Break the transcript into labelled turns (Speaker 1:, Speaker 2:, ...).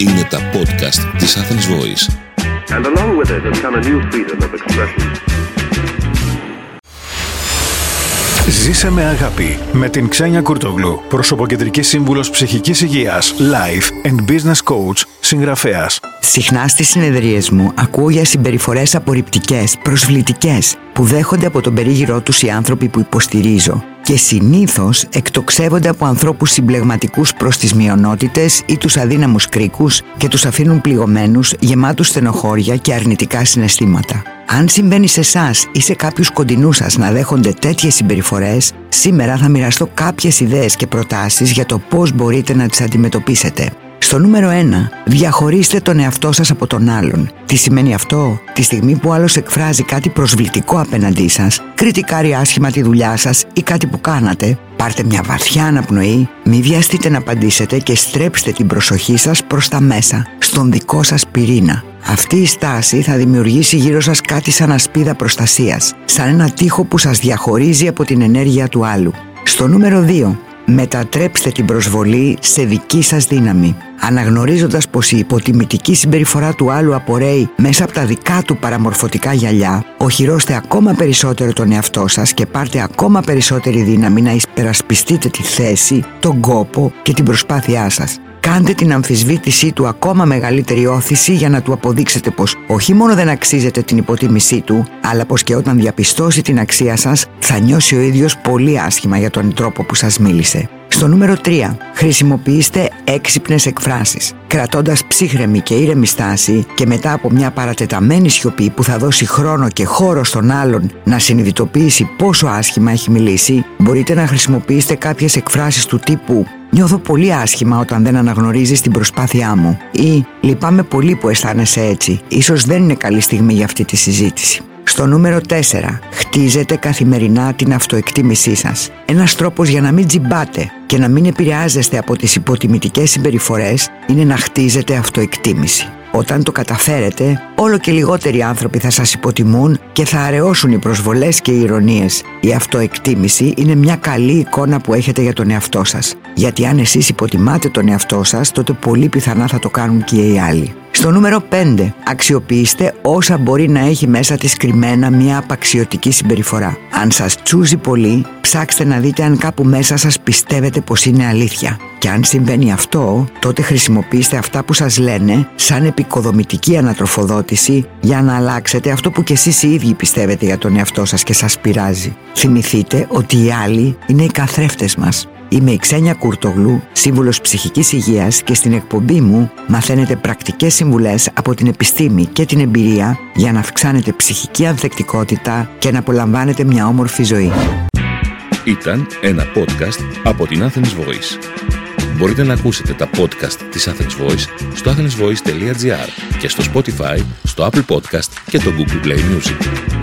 Speaker 1: Είναι τα podcast της Athens Voice.
Speaker 2: And along with it has come a new freedom of expression.
Speaker 3: Ζήσε με αγάπη με την Ξένια Κουρτογλου, προσωποκεντρική σύμβουλος ψυχικής υγείας, life and business coach, συγγραφέας.
Speaker 4: Συχνά στις συνεδρίες μου ακούω για συμπεριφορές απορριπτικές, προσβλητικές, που δέχονται από τον περίγυρό τους οι άνθρωποι που υποστηρίζω και συνήθως εκτοξεύονται από ανθρώπους συμπλεγματικούς προς τις μειονότητες ή τους αδύναμους κρίκους και τους αφήνουν πληγωμένους, γεμάτους στενοχώρια και αρνητικά συναισθήματα. Αν συμβαίνει σε εσάς ή σε κάποιους κοντινούς σας να δέχονται τέτοιες συμπεριφορές, σήμερα θα μοιραστώ κάποιες ιδέες και προτάσεις για το πώς μπορείτε να τις αντιμετωπίσετε. Στο νούμερο 1, διαχωρίστε τον εαυτό σας από τον άλλον. Τι σημαίνει αυτό; Τη στιγμή που άλλος εκφράζει κάτι προσβλητικό απέναντί σας, κριτικάρει άσχημα τη δουλειά σας ή κάτι που κάνατε, πάρτε μια βαθιά αναπνοή, μη βιαστείτε να απαντήσετε και στρέψτε την προσοχή σας προς τα μέσα, στον δικό σας πυρήνα. Αυτή η στάση θα δημιουργήσει γύρω σας κάτι σαν ασπίδα προστασίας, σαν ένα τείχο που σας διαχωρίζει από την ενέργεια του άλλου. Στο νούμερο 2, μετατρέψτε την προσβολή σε δική σας δύναμη. Αναγνωρίζοντας πως η υποτιμητική συμπεριφορά του άλλου απορρέει μέσα από τα δικά του παραμορφωτικά γυαλιά, οχυρώστε ακόμα περισσότερο τον εαυτό σας και πάρτε ακόμα περισσότερη δύναμη να υπερασπιστείτε τη θέση, τον κόπο και την προσπάθειά σας. Κάντε την αμφισβήτησή του ακόμα μεγαλύτερη όθηση για να του αποδείξετε πως όχι μόνο δεν αξίζετε την υποτίμησή του, αλλά πως και όταν διαπιστώσει την αξία σας θα νιώσει ο ίδιος πολύ άσχημα για τον τρόπο που σας μίλησε. Στο νούμερο 3. Χρησιμοποιήστε έξυπνες εκφράσεις. Κρατώντας ψύχρεμη και ήρεμη στάση και μετά από μια παρατεταμένη σιωπή που θα δώσει χρόνο και χώρο στον άλλον να συνειδητοποιήσει πόσο άσχημα έχει μιλήσει, μπορείτε να χρησιμοποιήσετε κάποιες εκφράσεις του τύπου Νιώθω πολύ άσχημα όταν δεν αναγνωρίζεις την προσπάθειά μου ή λυπάμαι πολύ που αισθάνεσαι έτσι. Ίσως δεν είναι καλή στιγμή για αυτή τη συζήτηση. Στο νούμερο 4. Χτίζετε καθημερινά την αυτοεκτίμησή σας. Ένας τρόπος για να μην τζιμπάτε και να μην επηρεάζεστε από τις υποτιμητικές συμπεριφορές είναι να χτίζετε αυτοεκτίμηση. Όταν το καταφέρετε, όλο και λιγότεροι άνθρωποι θα σας υποτιμούν και θα αραιώσουν οι προσβολές και οι ηρωνίες. Η αυτοεκτίμηση είναι μια καλή εικόνα που έχετε για τον εαυτό σας. Γιατί αν εσείς υποτιμάτε τον εαυτό σας, τότε πολύ πιθανά θα το κάνουν και οι άλλοι. Στο νούμερο 5. Αξιοποιήστε όσα μπορεί να έχει μέσα της κρυμμένα μια απαξιωτική συμπεριφορά. Αν σας τσούζει πολύ, ψάξτε να δείτε αν κάπου μέσα σας πιστεύετε πως είναι αλήθεια. Και αν συμβαίνει αυτό, τότε χρησιμοποιήστε αυτά που σας λένε σαν επικοδομητική ανατροφοδότηση για να αλλάξετε αυτό που κι εσείς οι ίδιοι πιστεύετε για τον εαυτό σας και σας πειράζει. Θυμηθείτε ότι οι άλλοι είναι οι καθρέφτες μας. Είμαι η Ξένια Κουρτογλού, σύμβουλος ψυχικής υγείας και στην εκπομπή μου μαθαίνετε πρακτικές συμβουλές από την επιστήμη και την εμπειρία για να αυξάνετε ψυχική ανθεκτικότητα και να απολαμβάνετε μια όμορφη ζωή.
Speaker 1: Ήταν ένα podcast από την Athens Voice. Μπορείτε να ακούσετε τα podcast της Athens Voice στο athensvoice.gr και στο Spotify, στο Apple Podcast και το Google Play Music.